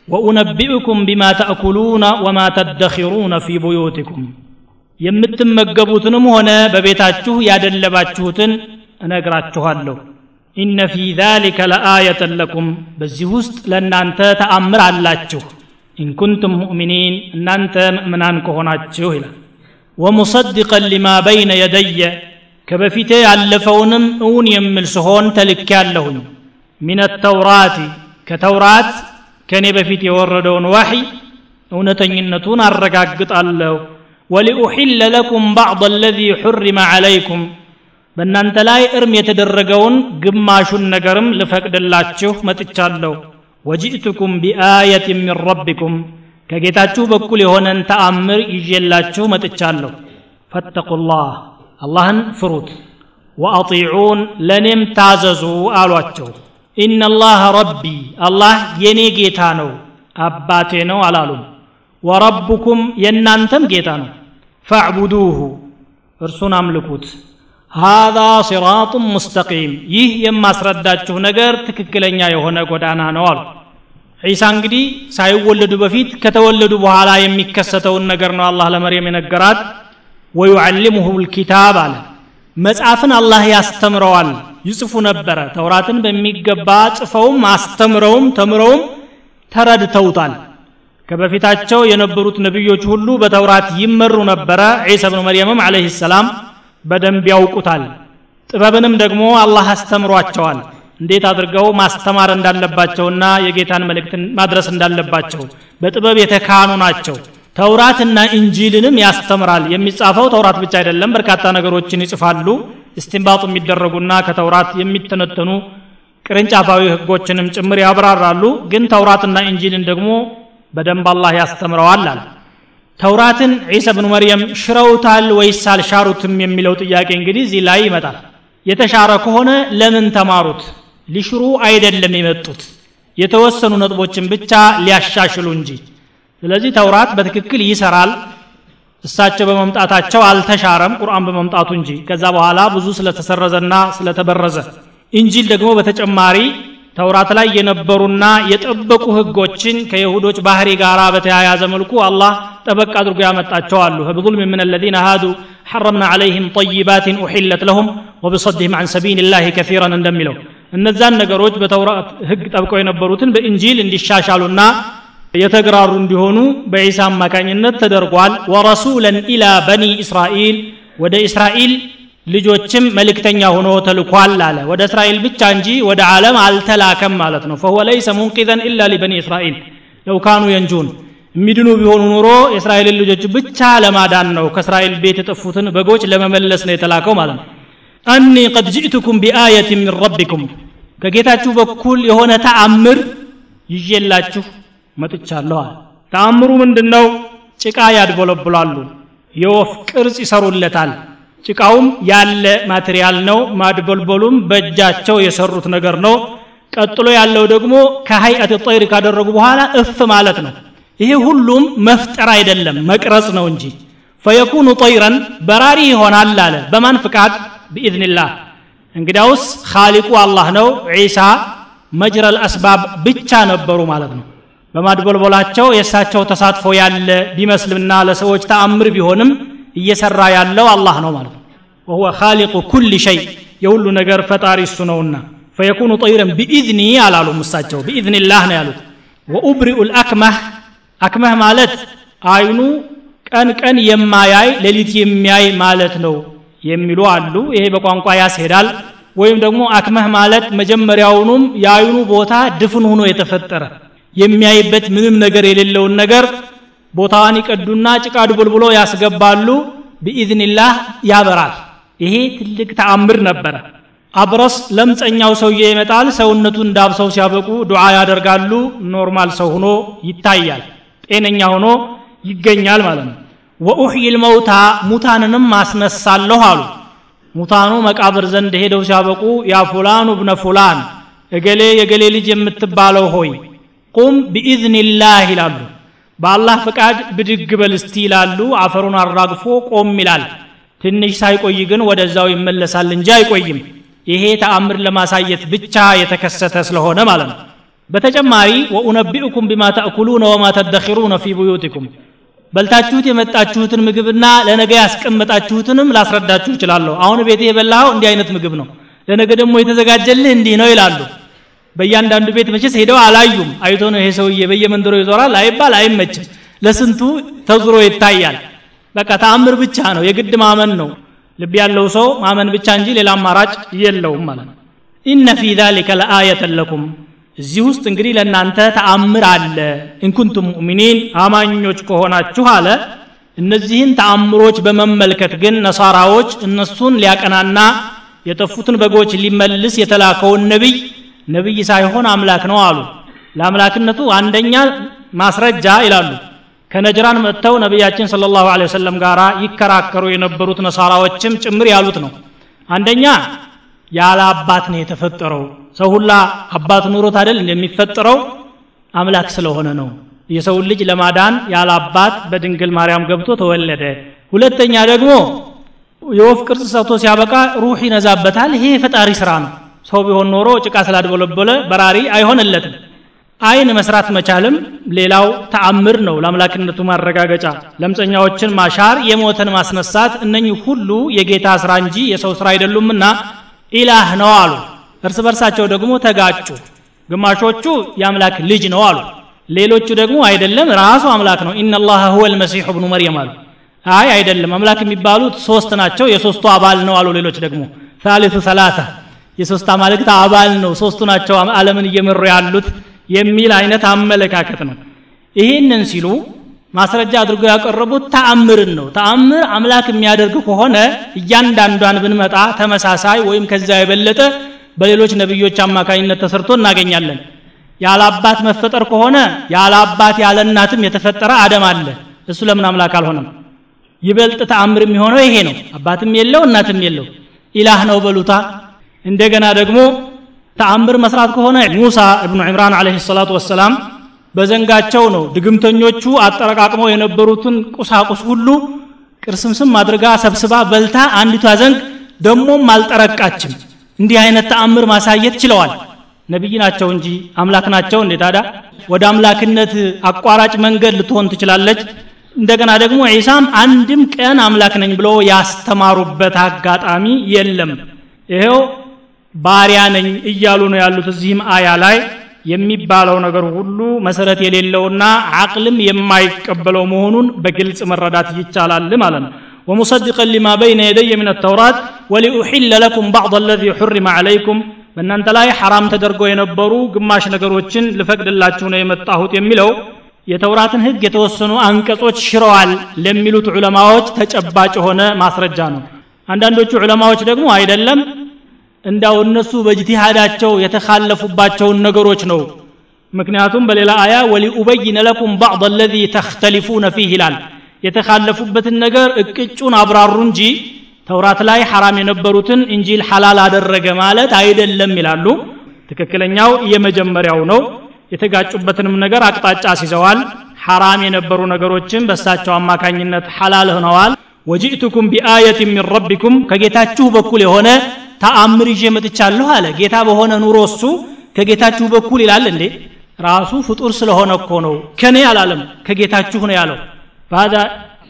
ወኡነቢኡኩም ቢማ ተእኩሉነ ወማ ተደኪሩነ ፊ ቡዩቲኩም። የምትመገቡትንም ሆነ በቤታችሁ ያደለባችሁትን እነግራችኋለሁ። ኢነ ፊ ዛሊከ ለአየተን ለኩም። በዚህ ውስጥ ለእናንተ ተአምር አላችሁ። ኢንኩንቱም ሙእሚኒን እናንተ ምእምናን ከሆናችሁ ይላል። ወሙሰድቀን ሊማ በይነ የደየ ከበፊቴ ያለፈውንም እውን የምል ስሆን ተልኬ ያለሁኝ ሚን ተውራቲ ከተውራት ከእኔ በፊት የወረደውን ዋሒ እውነተኝነቱን አረጋግጣለሁ ወሊኡሒለ ለኩም ባዕض አለዚ ሑሪመ ዓለይኩም በእናንተ ላይ እርም የተደረገውን ግማሹን ነገርም ልፈቅድላችሁ መጥቻለሁ ወጂእቱኩም ቢአየት ሚን ረቢኩም ከጌታችሁ በኩል የሆነን ተአምር ይዤላችሁ መጥቻለሁ ፈተቁላህ አላህን ፍሩት ወአጢዑን ለእኔም ታዘዙ አሏቸው ኢነላህ ረቢ አላህ የኔ ጌታ ነው አባቴ ነው አላሉም። ወረቡኩም የእናንተም ጌታ ነው ፈዕቡዱሁ እርሱን አምልኩት። ሃዛ ሲራጡን ሙስተቂም ይህ የማስረዳችሁ ነገር ትክክለኛ የሆነ ጎዳና ነው አሉ። ዒሳ እንግዲህ ሳይወለዱ በፊት ከተወለዱ በኋላ የሚከሰተውን ነገር ነው አላህ ለመርየም የነገራት። ወዩዓሊሙሁ ልኪታብ አለ መጽሐፍን አላህ ያስተምረዋል። ይጽፉ ነበረ። ተውራትን በሚገባ ጽፈውም አስተምረውም ተምረውም ተረድተውታል። ከበፊታቸው የነበሩት ነቢዮች ሁሉ በተውራት ይመሩ ነበረ። ዒሳ ብኑ መርየምም አለህ ሰላም በደንብ ያውቁታል። ጥበብንም ደግሞ አላህ አስተምሯቸዋል። እንዴት አድርገው ማስተማር እንዳለባቸውና የጌታን መልእክትን ማድረስ እንዳለባቸው በጥበብ የተካኑ ናቸው ተውራትና እንጂልንም ያስተምራል። የሚጻፈው ተውራት ብቻ አይደለም በርካታ ነገሮችን ይጽፋሉ። እስትንባጡ የሚደረጉና ከተውራት የሚተነተኑ ቅርንጫፋዊ ህጎችንም ጭምር ያብራራሉ። ግን ተውራትና እንጂልን ደግሞ በደንብ አላህ ያስተምረዋል አለ። ተውራትን ዒሳ ብኑ መርየም ሽረውታል ወይስ አልሻሩትም የሚለው ጥያቄ እንግዲህ እዚህ ላይ ይመጣል። የተሻረ ከሆነ ለምን ተማሩት? ሊሽሩ አይደለም የመጡት። የተወሰኑ ነጥቦችን ብቻ ሊያሻሽሉ እንጂ ስለዚህ ተውራት በትክክል ይሰራል እሳቸው በመምጣታቸው አልተሻረም ቁርአን በመምጣቱ እንጂ ከዛ በኋላ ብዙ ስለተሰረዘና ስለተበረዘ እንጂል ደግሞ በተጨማሪ ተውራት ላይ የነበሩና የጠበቁ ህጎችን ከይሁዶች ባህሪ ጋር በተያያዘ መልኩ አላህ ጠበቅ አድርጎ ያመጣቸው አሉ በظلم من الذين هادوا حرمنا عليهم طيبات أحلت لهم وبصدهم عن سبيل الله كثيرا እንደሚለው እነዛን ነገሮች በተውራት ህግ ጠብቀው የነበሩትን በእንጂል እንዲሻሻሉና የተግራሩ እንዲሆኑ በዒሳ አማካኝነት ተደርጓል። ወረሱለን ኢላ በኒ እስራኤል ወደ እስራኤል ልጆችም መልእክተኛ ሆኖ ተልኳል አለ። ወደ እስራኤል ብቻ እንጂ ወደ ዓለም አልተላከም ማለት ነው። ፈሁወ ለይሰ ሙንቂዘን ኢላ ሊበኒ እስራኤል። ለው የንጁን። የሚድኑ ቢሆኑ ኑሮ የእስራኤልን ልጆች ብቻ ለማዳን ነው ከእስራኤል ቤት የጠፉትን በጎች ለመመለስ ነው የተላከው ማለት ነው። አኒ ቀድ ጅእትኩም ቢአየት ምን ረቢኩም። ከጌታችሁ በኩል የሆነ ተአምር ይዤላችሁ መጥቻለሁ አለ። ተአምሩ ምንድን ነው ጭቃ ያድበለብላሉ የወፍ ቅርጽ ይሰሩለታል። ጭቃውም ያለ ማቴሪያል ነው ማድበልበሉም በእጃቸው የሰሩት ነገር ነው። ቀጥሎ ያለው ደግሞ ከሀይአት ጠይር ካደረጉ በኋላ እፍ ማለት ነው። ይሄ ሁሉም መፍጠር አይደለም መቅረጽ ነው እንጂ። ፈየኩኑ ጠይረን በራሪ ይሆናል አለ። በማን ፍቃድ? ብኢዝንላህ እንግዲያውስ ካሊቁ አላህ ነው ዒሳ መጅረል አስባብ ብቻ ነበሩ ማለት ነው በማድበልበላቸው የእሳቸው ተሳትፎ ያለ ቢመስልምና ለሰዎች ተአምር ቢሆንም እየሰራ ያለው አላህ ነው ማለት ነው። ወሁወ ካሊቁ ኩል ሸይ የሁሉ ነገር ፈጣሪ እሱ ነውና ፈየኩኑ ጠይረን ቢኢዝኒ አላሉም እሳቸው ቢኢዝኒላህ ነው ያሉት። ወኡብሪኡ ልአክመህ አክመህ ማለት አይኑ ቀን ቀን የማያይ ሌሊት የሚያይ ማለት ነው የሚሉ አሉ። ይሄ በቋንቋ ያስሄዳል። ወይም ደግሞ አክመህ ማለት መጀመሪያውኑም የአይኑ ቦታ ድፍን ሆኖ የተፈጠረ የሚያይበት ምንም ነገር የሌለውን ነገር ቦታዋን ይቀዱና ጭቃ ድቦልብሎ ያስገባሉ። ቢኢዝኒላህ ያበራል። ይሄ ትልቅ ተአምር ነበረ። አብረስ ለምፀኛው ሰውዬ ይመጣል። ሰውነቱን ዳብሰው ሲያበቁ ዱዓ ያደርጋሉ። normal ሰው ሆኖ ይታያል። ጤነኛ ሆኖ ይገኛል ማለት ነው። وأحيي الموتى ሙታንንም አስነሳለሁ አሉ። ሙታኑ መቃብር ዘንድ ሄደው ሲያበቁ يا فلان بن فلان እገሌ የገሌ ልጅ የምትባለው ሆይ ቁም بإذن الله ይላሉ። በአላህ ፈቃድ ብድግ በልስቲ ይላሉ። አፈሩን አራግፎ ቆም ይላል። ትንሽ ሳይቆይ ግን ወደዛው ይመለሳል እንጂ አይቆይም። ይሄ ተአምር ለማሳየት ብቻ የተከሰተ ስለሆነ ማለት ነው። በተጨማሪ ወኡነቢኡኩም ቢማ ተእኩሉነ ወማ ተደኪሩነ ፊ ቡዩቲኩም። በልታችሁት የመጣችሁትን ምግብና ለነገ ያስቀመጣችሁትንም ላስረዳችሁ ይችላለሁ አሁን ቤቴ የበላኸው እንዲህ አይነት ምግብ ነው። ለነገ ደግሞ የተዘጋጀልህ እንዲህ ነው ይላሉ በእያንዳንዱ ቤት መቼስ ሄደው አላዩም። አይቶ ነው ይሄ ሰውዬ በየመንደሮ ይዞራል አይባል አይመችም። ለስንቱ ተዙሮ ይታያል። በቃ ተአምር ብቻ ነው የግድ ማመን ነው። ልብ ያለው ሰው ማመን ብቻ እንጂ ሌላ አማራጭ የለውም ማለት ነው። ኢነ ፊ ዛሊከ ለኩም። እዚህ ውስጥ እንግዲህ ለእናንተ ተአምር አለ። ኢንኩንቱም ሙእሚኒን አማኞች ከሆናችሁ አለ። እነዚህን ተአምሮች በመመልከት ግን ነሳራዎች እነሱን ሊያቀናና የጠፉትን በጎች ሊመልስ የተላከውን ነቢይ ነቢይ ሳይሆን አምላክ ነው አሉ። ለአምላክነቱ አንደኛ ማስረጃ ይላሉ። ከነጅራን መጥተው ነቢያችን ስለ ላሁ ወሰለም ጋር ይከራከሩ የነበሩት ነሳራዎችም ጭምር ያሉት ነው። አንደኛ ያለ አባት ነው የተፈጠረው። ሰው ሁላ አባት ኑሮት አይደል እንደሚፈጠረው አምላክ ስለሆነ ነው። የሰውን ልጅ ለማዳን ያለ አባት በድንግል ማርያም ገብቶ ተወለደ። ሁለተኛ ደግሞ የወፍ ቅርጽ ሰጥቶ ሲያበቃ ሩህ ይነዛበታል። ይሄ የፈጣሪ ስራ ነው ሰው ቢሆን ኖሮ ጭቃ ስላድበለበለ በራሪ አይሆንለትም። አይን መስራት መቻልም ሌላው ተአምር ነው። ለአምላክነቱ ማረጋገጫ ለምፀኛዎችን ማሻር የሞተን ማስነሳት እነኚህ ሁሉ የጌታ ስራ እንጂ የሰው ስራ አይደሉምና ኢላህ ነው አሉ። እርስ በርሳቸው ደግሞ ተጋጩ። ግማሾቹ የአምላክ ልጅ ነው አሉ። ሌሎቹ ደግሞ አይደለም ራሱ አምላክ ነው። ኢነላህ ሁወ ልመሲሑ ብኑ መርየም አሉ። አይ አይደለም አምላክ የሚባሉት ሶስት ናቸው የሶስቱ አባል ነው አሉ ሌሎች ደግሞ። ሳሊሱ ሰላሳ የሶስት አማልክት አባል ነው። ሶስቱ ናቸው አለምን እየመሩ ያሉት የሚል አይነት አመለካከት ነው። ይህንን ሲሉ ማስረጃ አድርገው ያቀረቡት ተአምርን ነው። ተአምር አምላክ የሚያደርግ ከሆነ እያንዳንዷን ብንመጣ ተመሳሳይ ወይም ከዚያ የበለጠ በሌሎች ነቢዮች አማካኝነት ተሰርቶ እናገኛለን። ያለ አባት መፈጠር ከሆነ ያለ አባት ያለ እናትም የተፈጠረ አደም አለ። እሱ ለምን አምላክ አልሆነም? ይበልጥ ተአምር የሚሆነው ይሄ ነው። አባትም የለው እናትም የለው። ኢላህ ነው በሉታ እንደገና ደግሞ ተአምር መስራት ከሆነ ሙሳ እብኑ ዕምራን አለህ ሰላቱ ወሰላም በዘንጋቸው ነው ድግምተኞቹ አጠረቃቅመው የነበሩትን ቁሳቁስ ሁሉ ቅርስምስም አድርጋ ሰብስባ በልታ አንዲቷ ዘንግ ደሞም አልጠረቃችም። እንዲህ አይነት ተአምር ማሳየት ችለዋል። ነቢይ ናቸው እንጂ አምላክ ናቸው እንዴ ታዳ ወደ አምላክነት አቋራጭ መንገድ ልትሆን ትችላለች። እንደገና ደግሞ ዒሳም አንድም ቀን አምላክ ነኝ ብሎ ያስተማሩበት አጋጣሚ የለም። ይሄው ባሪያ ነኝ እያሉ ነው ያሉት እዚህም አያ ላይ የሚባለው ነገር ሁሉ መሰረት የሌለውና አቅልም የማይቀበለው መሆኑን በግልጽ መረዳት ይቻላል ማለት ነው። ወሙሰድቀን ሊማ በይነ የደየ ምን ተውራት ወሊኡሕለ ለኩም ባዕድ አለዚ ሑሪመ ዓለይኩም። በእናንተ ላይ ሐራም ተደርገው የነበሩ ግማሽ ነገሮችን ልፈቅድላችሁ ነው የመጣሁት የሚለው የተውራትን ህግ የተወሰኑ አንቀጾች ሽረዋል ለሚሉት ዑለማዎች ተጨባጭ የሆነ ማስረጃ ነው። አንዳንዶቹ ዑለማዎች ደግሞ አይደለም እንዳው እነሱ በእጅቲሃዳቸው የተካለፉባቸውን ነገሮች ነው። ምክንያቱም በሌላ አያ ወሊኡበይነ ለኩም ባዕድ አለዚ ተክተሊፉነ ፊህ ይላል። የተካለፉበትን ነገር እቅጩን አብራሩ እንጂ ተውራት ላይ ሐራም የነበሩትን እንጂል ሐላል አደረገ ማለት አይደለም ይላሉ። ትክክለኛው የመጀመሪያው ነው። የተጋጩበትንም ነገር አቅጣጫ ሲዘዋል። ሐራም የነበሩ ነገሮችን በሳቸው አማካኝነት ሐላል ሆነዋል። ወጂእቱኩም ቢአየት ሚን ረቢኩም ከጌታችሁ በኩል የሆነ ተአምር ይዤ መጥቻለሁ አለ። ጌታ በሆነ ኑሮ እሱ ከጌታችሁ በኩል ይላል እንዴ? ራሱ ፍጡር ስለሆነ እኮ ነው ከኔ አላለም ከጌታችሁ ነው ያለው። ባዳ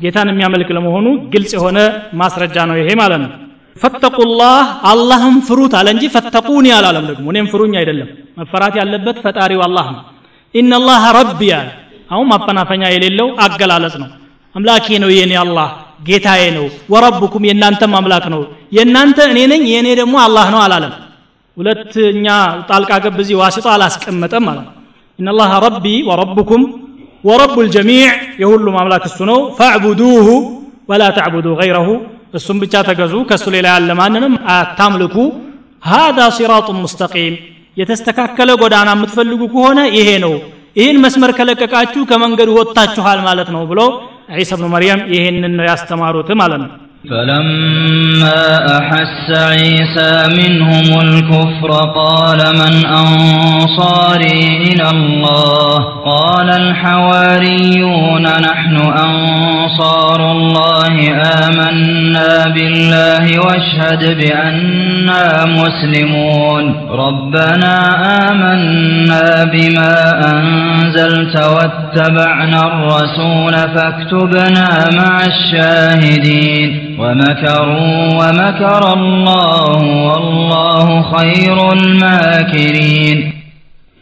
ጌታን የሚያመልክ ለመሆኑ ግልጽ የሆነ ማስረጃ ነው ይሄ ማለት ነው። ፈተቁላህ አላህም ፍሩት አለ እንጂ ፈተቁኒ አላለም ደግሞ። እኔም ፍሩኝ አይደለም። መፈራት ያለበት ፈጣሪው አላህ ነው። ኢነላህ ረቢ አለ። አሁን ማፈናፈኛ የሌለው አገላለጽ ነው። አምላኬ ነው የኔ አላህ ጌታዬ ነው። ወረብኩም የእናንተም አምላክ ነው። የእናንተ እኔ ነኝ የእኔ ደግሞ አላህ ነው አላለም። ሁለተኛ ጣልቃ ገብ እዚህ ዋሲጣ አላስቀመጠም ማለት ነው። ኢነላህ ረቢ ወረብኩም ወረቡ ልጀሚዕ የሁሉም አምላክ እሱ ነው። ፈዕቡዱሁ ወላ ተዕቡዱ ገይረሁ እሱም ብቻ ተገዙ ከእሱ ሌላ ያለ ማንንም አታምልኩ። ሃذا ሲራጡ ሙስተቂም የተስተካከለ ጎዳና የምትፈልጉ ከሆነ ይሄ ነው። ይህን መስመር ከለቀቃችሁ ከመንገዱ ወጥታችኋል ማለት ነው ብሎ ዒሳ ብኑ መርየም ይህንን ነው ያስተማሩት ማለት ነው فلما أحس عيسى منهم الكفر قال من أنصاري إلى الله؟ قال الحواريون نحن أنصار الله آمنا بالله واشهد بأننا مسلمون. ربنا آمنا بما أنزلت واتبعنا الرسول فاكتبنا مع الشاهدين. ومكروا ومكر الله والله خير الماكرين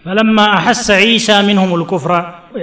فلما أحس عيسى منهم الكفر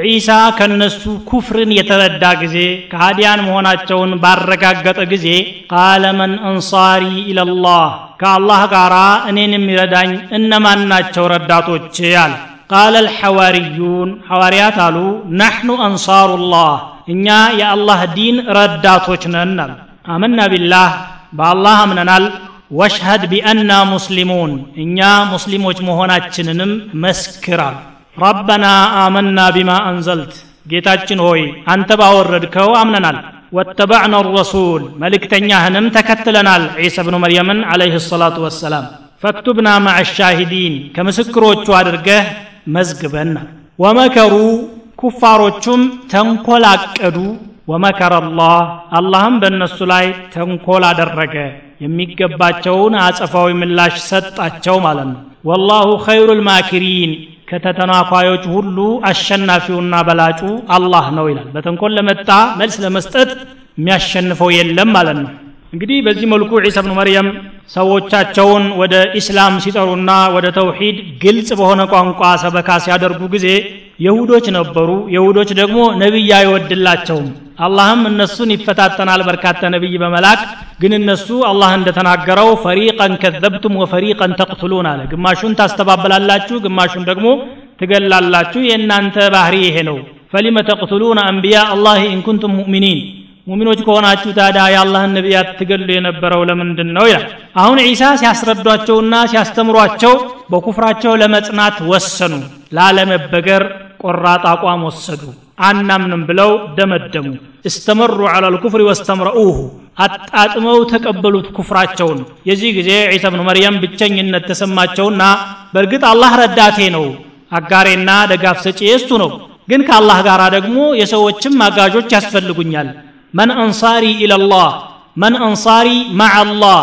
عيسى كنسو كفر يتردى جزي كهاديان مهوناتشون بارقاقة جزي قال من أنصاري إلى الله كالله قارا أنين مردان إنما ناتشو رداتو تشيال قال الحواريون حواريات قالوا نحن أنصار الله እኛ የአላህ ዲን ረዳቶች ነን አሉ አመና ቢላህ በአላህ አምነናል። ወሽሀድ ቢአና ሙስሊሙን እኛ ሙስሊሞች መሆናችንንም መስክራል። ረበና አመና ቢማ አንዘልት። ጌታችን ሆይ አንተ ባወረድከው አምነናል። ወተባዕና ረሱል መልእክተኛህንም ተከትለናል። ዒሳ ብኑ መርየምን አለይህ ሰላቱ ወሰላም። ፈክቱብና ማዕ ሻሂዲን ከምስክሮቹ አድርገህ መዝግበናል ወመከሩ ኩፋሮቹም ተንኮላቀዱ ወመከረ አላህ አላህም በእነሱ ላይ ተንኮል አደረገ። የሚገባቸውን አጸፋዊ ምላሽ ሰጣቸው ማለት ነው። ወላሁ ኸይሩ ልማኪሪን ከተተናኳዮች ሁሉ አሸናፊውና በላጩ አላህ ነው ይላል። በተንኮል ለመጣ መልስ ለመስጠት የሚያሸንፈው የለም ማለት ነው እንግዲህ በዚህ መልኩ ዒሳ ብኑ መርየም ሰዎቻቸውን ወደ ኢስላም ሲጠሩና ወደ ተውሂድ ግልጽ በሆነ ቋንቋ ሰበካ ሲያደርጉ ጊዜ የሁዶች ነበሩ። የሁዶች ደግሞ ነቢይ አይወድላቸውም። አላህም እነሱን ይፈታተናል በርካታ ነቢይ በመላክ ግን እነሱ አላህ እንደተናገረው ፈሪቀን ከዘብቱም ወፈሪቀን ተቅትሉን አለ። ግማሹን ታስተባበላላችሁ ግማሹን ደግሞ ትገላላችሁ። የእናንተ ባህሪ ይሄ ነው። ፈሊመ ተቅትሉነ አንቢያ አላህ ኢንኩንቱም ሙእሚኒን ሙሚኖች ከሆናችሁ ታዲያ የአላህን ነቢያት ትገሉ የነበረው ለምንድን ነው ይላል? አሁን ዒሳ ሲያስረዷቸውና ሲያስተምሯቸው በኩፍራቸው ለመጽናት ወሰኑ ላለመበገር ቆራጥ አቋም ወሰዱ አናምንም ብለው ደመደሙ። እስተመሩ ዐላ ልኩፍሪ ወስተምረኡሁ አጣጥመው ተቀበሉት ኩፍራቸውን። የዚህ ጊዜ ዒሳ ብኑ መርየም ብቸኝነት ተሰማቸውና በእርግጥ አላህ ረዳቴ ነው አጋሬና ደጋፍ ሰጪ እሱ ነው። ግን ከአላህ ጋር ደግሞ የሰዎችም አጋዦች ያስፈልጉኛል መን አንሳሪ ኢለላህ መን አንሳሪ ማዕ አላህ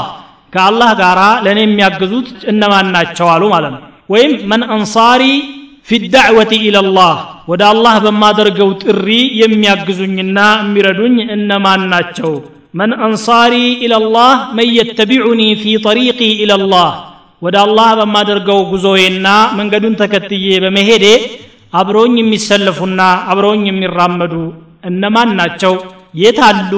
ከአላህ ጋር ለእኔ የሚያግዙት እነማን ናቸው አሉ ማለት ነው። ወይም መን አንሳሪ ፊ ዳዕወቲ ኢለላህ ወደ አላህ በማደርገው ጥሪ የሚያግዙኝና የሚረዱኝ እነማን ናቸው? መን አንሳሪ ኢለላህ መን የተቢዑኒ ፊ ጠሪቂ ኢለላህ ወደ አላህ በማደርገው ጉዞዬና መንገዱን ተከትዬ በመሄዴ አብረውኝ የሚሰለፉና አብረውኝ የሚራመዱ እነማን ናቸው የት አሉ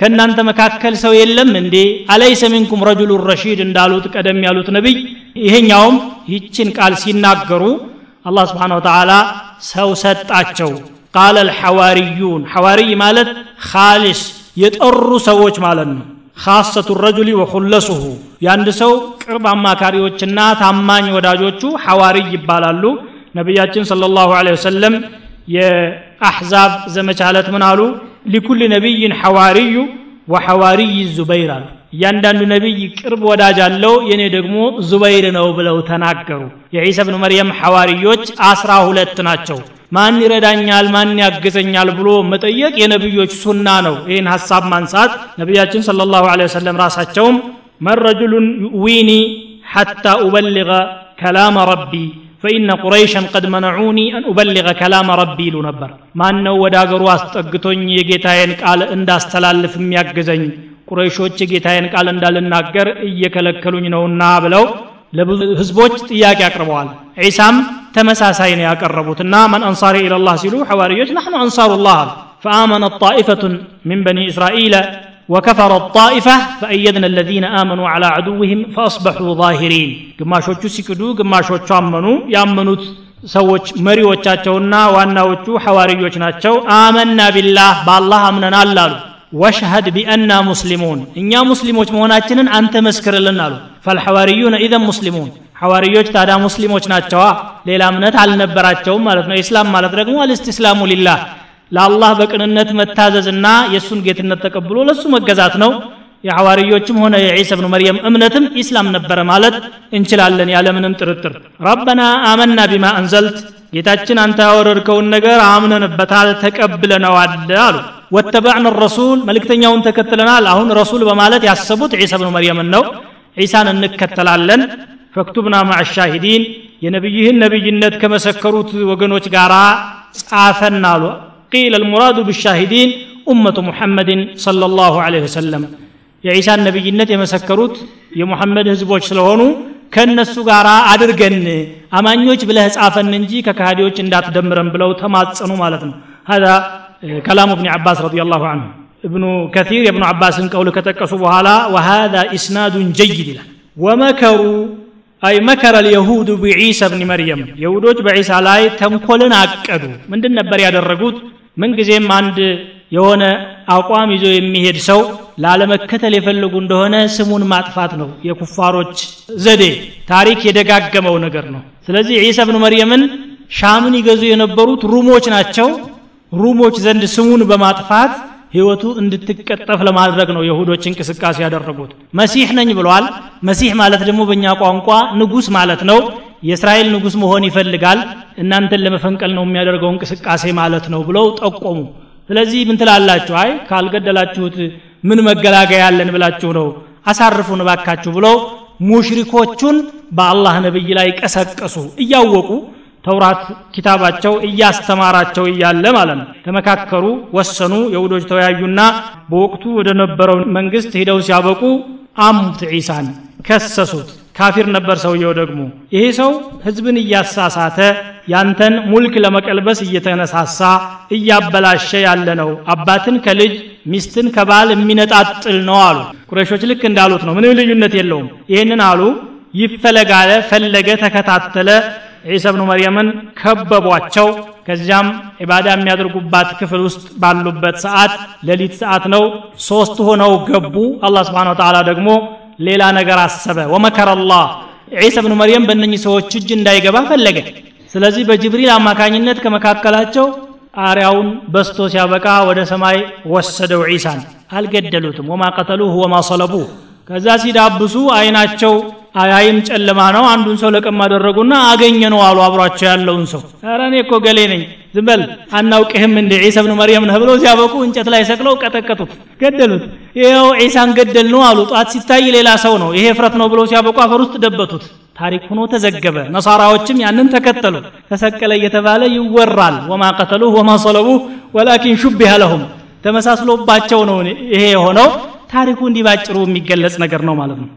ከእናንተ መካከል ሰው የለም እንዴ? አለይሰ ሚንኩም ረጁሉን ረሺድ እንዳሉት ቀደም ያሉት ነቢይ ይሄኛውም ይችን ቃል ሲናገሩ አላህ ስብሓን ወተላ ሰው ሰጣቸው። ቃለ ልሐዋርዩን ሐዋርይ ማለት ካሊስ የጠሩ ሰዎች ማለት ነው። ካሰቱ ረጁሊ ወኩለሱሁ የአንድ ሰው ቅርብ አማካሪዎችና ታማኝ ወዳጆቹ ሐዋርይ ይባላሉ። ነቢያችን ሰለላሁ ዐለይሂ ወሰለም የአሕዛብ ዘመቻ ዕለት ምን አሉ? ሊኩል ነቢይን ሐዋርዩ ወሐዋርይ ዙበይር አሉ። እያንዳንዱ ነቢይ ቅርብ ወዳጅ አለው የእኔ ደግሞ ዙበይር ነው ብለው ተናገሩ። የዒሳ ብን መርየም ሐዋርዮች አስራ ሁለት ናቸው። ማን ይረዳኛል ማን ያግዘኛል ብሎ መጠየቅ የነቢዮች ሱና ነው። ይህን ሀሳብ ማንሳት ነቢያችን ለ ላሁ ወሰለም ራሳቸውም መን ረጁሉን ዩዊኒ ሐታ ኡበልغ ከላመ ረቢ ፈኢነ ቁረይሸን ቀድ መነዑኒ አን ኡበልገ ከላመ ረቢ ይሉ ነበር ማን ነው ወደ አገሩ አስጠግቶኝ የጌታዬን ቃል እንዳስተላልፍ የሚያግዘኝ ቁረይሾች የጌታዬን ቃል እንዳልናገር እየከለከሉኝ ነውና ብለው ለብዙ ህዝቦች ጥያቄ አቅርበዋል ዒሳም ተመሳሳይ ነው ያቀረቡትና መን አንሳሪ ኢለላህ ሲሉ ሐዋርዮች ናሕኑ አንሳሩላህ አሉ ፈአመነት ጣኢፈቱን ምን በኒ እስራኤል وكفر الطائفة فأيدنا الذين آمنوا على عدوهم فأصبحوا ظاهرين ግማሾቹ ሲክዱ ግማሾቹ አመኑ ያመኑት ሰዎች መሪዎቻቸውና ዋናዎቹ ሐዋርዮች ናቸው አመና ቢላህ በአላህ አምነናል አሉ ወሽሀድ ቢአና ሙስሊሙን እኛ ሙስሊሞች መሆናችንን አንተ መስክርልን አሉ ፈልሐዋርዩነ ኢዘን ሙስሊሙን ሐዋርዮች ታዲያ ሙስሊሞች ናቸዋ ሌላ እምነት አልነበራቸውም ማለት ነው ኢስላም ማለት ደግሞ አልስትስላሙ ሊላህ ለአላህ በቅንነት መታዘዝና የእሱን ጌትነት ተቀብሎ ለእሱ መገዛት ነው። የሐዋርዮችም ሆነ የዒሳ ብኑ መርየም እምነትም ኢስላም ነበረ ማለት እንችላለን ያለምንም ጥርጥር። ረበና አመና ቢማ አንዘልት ጌታችን አንተ ያወረድከውን ነገር አምነንበታል ተቀብለነዋል አሉ። ወተባዕን ረሱል መልእክተኛውን ተከትለናል። አሁን ረሱል በማለት ያሰቡት ዒሳ ብኑ መርየምን ነው። ዒሳን እንከተላለን። ፈክቱብና ማዕ ሻሂዲን የነቢይህን ነቢይነት ከመሰከሩት ወገኖች ጋር ጻፈን አሉ قيل المراد بالشاهدين أمة محمد صلى الله عليه وسلم. يا عيسى النبي النت مسكروت يا محمد هزبوش سلوهونو كان السقارة عدرقن أما أن يوجب له سعافا ننجي ككهاد يوجن دات دمرن بلو تمات سنو مالتن. هذا آه، كلام ابن عباس رضي الله عنه. ابن كثير ابن عباس قولك قول كتك وهذا إسناد جيد له. ومكروا አይ መከረ ልየሁዱ ብዒሳ ብኒ መርየም። የሁዶች በዒሳ ላይ ተንኮልን አቀዱ። ምንድን ነበር ያደረጉት? ምንጊዜም አንድ የሆነ አቋም ይዞ የሚሄድ ሰው ላለመከተል የፈለጉ እንደሆነ ስሙን ማጥፋት ነው የኩፋሮች ዘዴ። ታሪክ የደጋገመው ነገር ነው። ስለዚህ ዒሳ ብኑ መርየምን ሻምን ይገዙ የነበሩት ሩሞች ናቸው። ሩሞች ዘንድ ስሙን በማጥፋት ህይወቱ እንድትቀጠፍ ለማድረግ ነው የሁዶች እንቅስቃሴ ያደረጉት። መሲህ ነኝ ብሏል። መሲህ ማለት ደግሞ በእኛ ቋንቋ ንጉስ ማለት ነው። የእስራኤል ንጉስ መሆን ይፈልጋል። እናንተን ለመፈንቀል ነው የሚያደርገው እንቅስቃሴ ማለት ነው ብለው ጠቆሙ። ስለዚህ ምን ትላላችሁ? አይ ካልገደላችሁት ምን መገላገያ ያለን ብላችሁ ነው። አሳርፉን ባካችሁ ብለው ሙሽሪኮቹን በአላህ ነብይ ላይ ቀሰቀሱ። እያወቁ ተውራት ኪታባቸው እያስተማራቸው እያለ ማለት ነው። ተመካከሩ ወሰኑ የሁዶች ተወያዩና በወቅቱ ወደ ነበረው መንግስት ሂደው ሲያበቁ አሙት ዒሳን ከሰሱት። ካፊር ነበር ሰውየው ደግሞ። ይሄ ሰው ህዝብን እያሳሳተ ያንተን ሙልክ ለመቀልበስ እየተነሳሳ እያበላሸ ያለ ነው። አባትን ከልጅ ሚስትን ከባል የሚነጣጥል ነው አሉ። ቁረሾች ልክ እንዳሉት ነው። ምንም ልዩነት የለውም። ይህንን አሉ። ይፈለጋለ ፈለገ ተከታተለ ዒሳ ብኑ መርየምን ከበቧቸው። ከዚያም ዒባዳ የሚያደርጉባት ክፍል ውስጥ ባሉበት ሰዓት ሌሊት ሰዓት ነው። ሶስት ሆነው ገቡ። አላህ ስብሓን ወተዓላ ደግሞ ሌላ ነገር አሰበ። ወመከረ አላህ ዒሳ ብኑ መርየም በእነኚህ ሰዎች እጅ እንዳይገባ ፈለገ። ስለዚህ በጅብሪል አማካኝነት ከመካከላቸው አርያውን በስቶ ሲያበቃ ወደ ሰማይ ወሰደው ዒሳን። አልገደሉትም። ወማ ቀተሉህ ወማ ሰለቡህ። ከዛ ሲዳብሱ አይናቸው አያይም ጨለማ ነው። አንዱን ሰው ለቀም አደረጉና አገኘ ነው አሉ አብሯቸው ያለውን ሰው። ኧረ እኔ እኮ ገሌ ነኝ። ዝም አናውቅህም እንደ ዒሳ ብኑ መርየም ነህ ብለው ሲያበቁ እንጨት ላይ ሰቅለው ቀጠቀጡት። ገደሉት። ይኸው ዒሳን ገደል ነው አሉ። ጧት ሲታይ ሌላ ሰው ነው። ይሄ ፍረት ነው ብለው ሲያበቁ አፈር ውስጥ ደበቱት። ታሪክ ሆኖ ተዘገበ። ነሳራዎችም ያንን ተከተሉ። ተሰቀለ እየተባለ ይወራል። ወማ ቀተሉህ ወማ ሰለቡህ ወላኪን ሹቢሃ ለሁም። ተመሳስሎባቸው ነው ይሄ የሆነው። ታሪኩ እንዲህ የሚገለጽ ነገር ነው ማለት ነው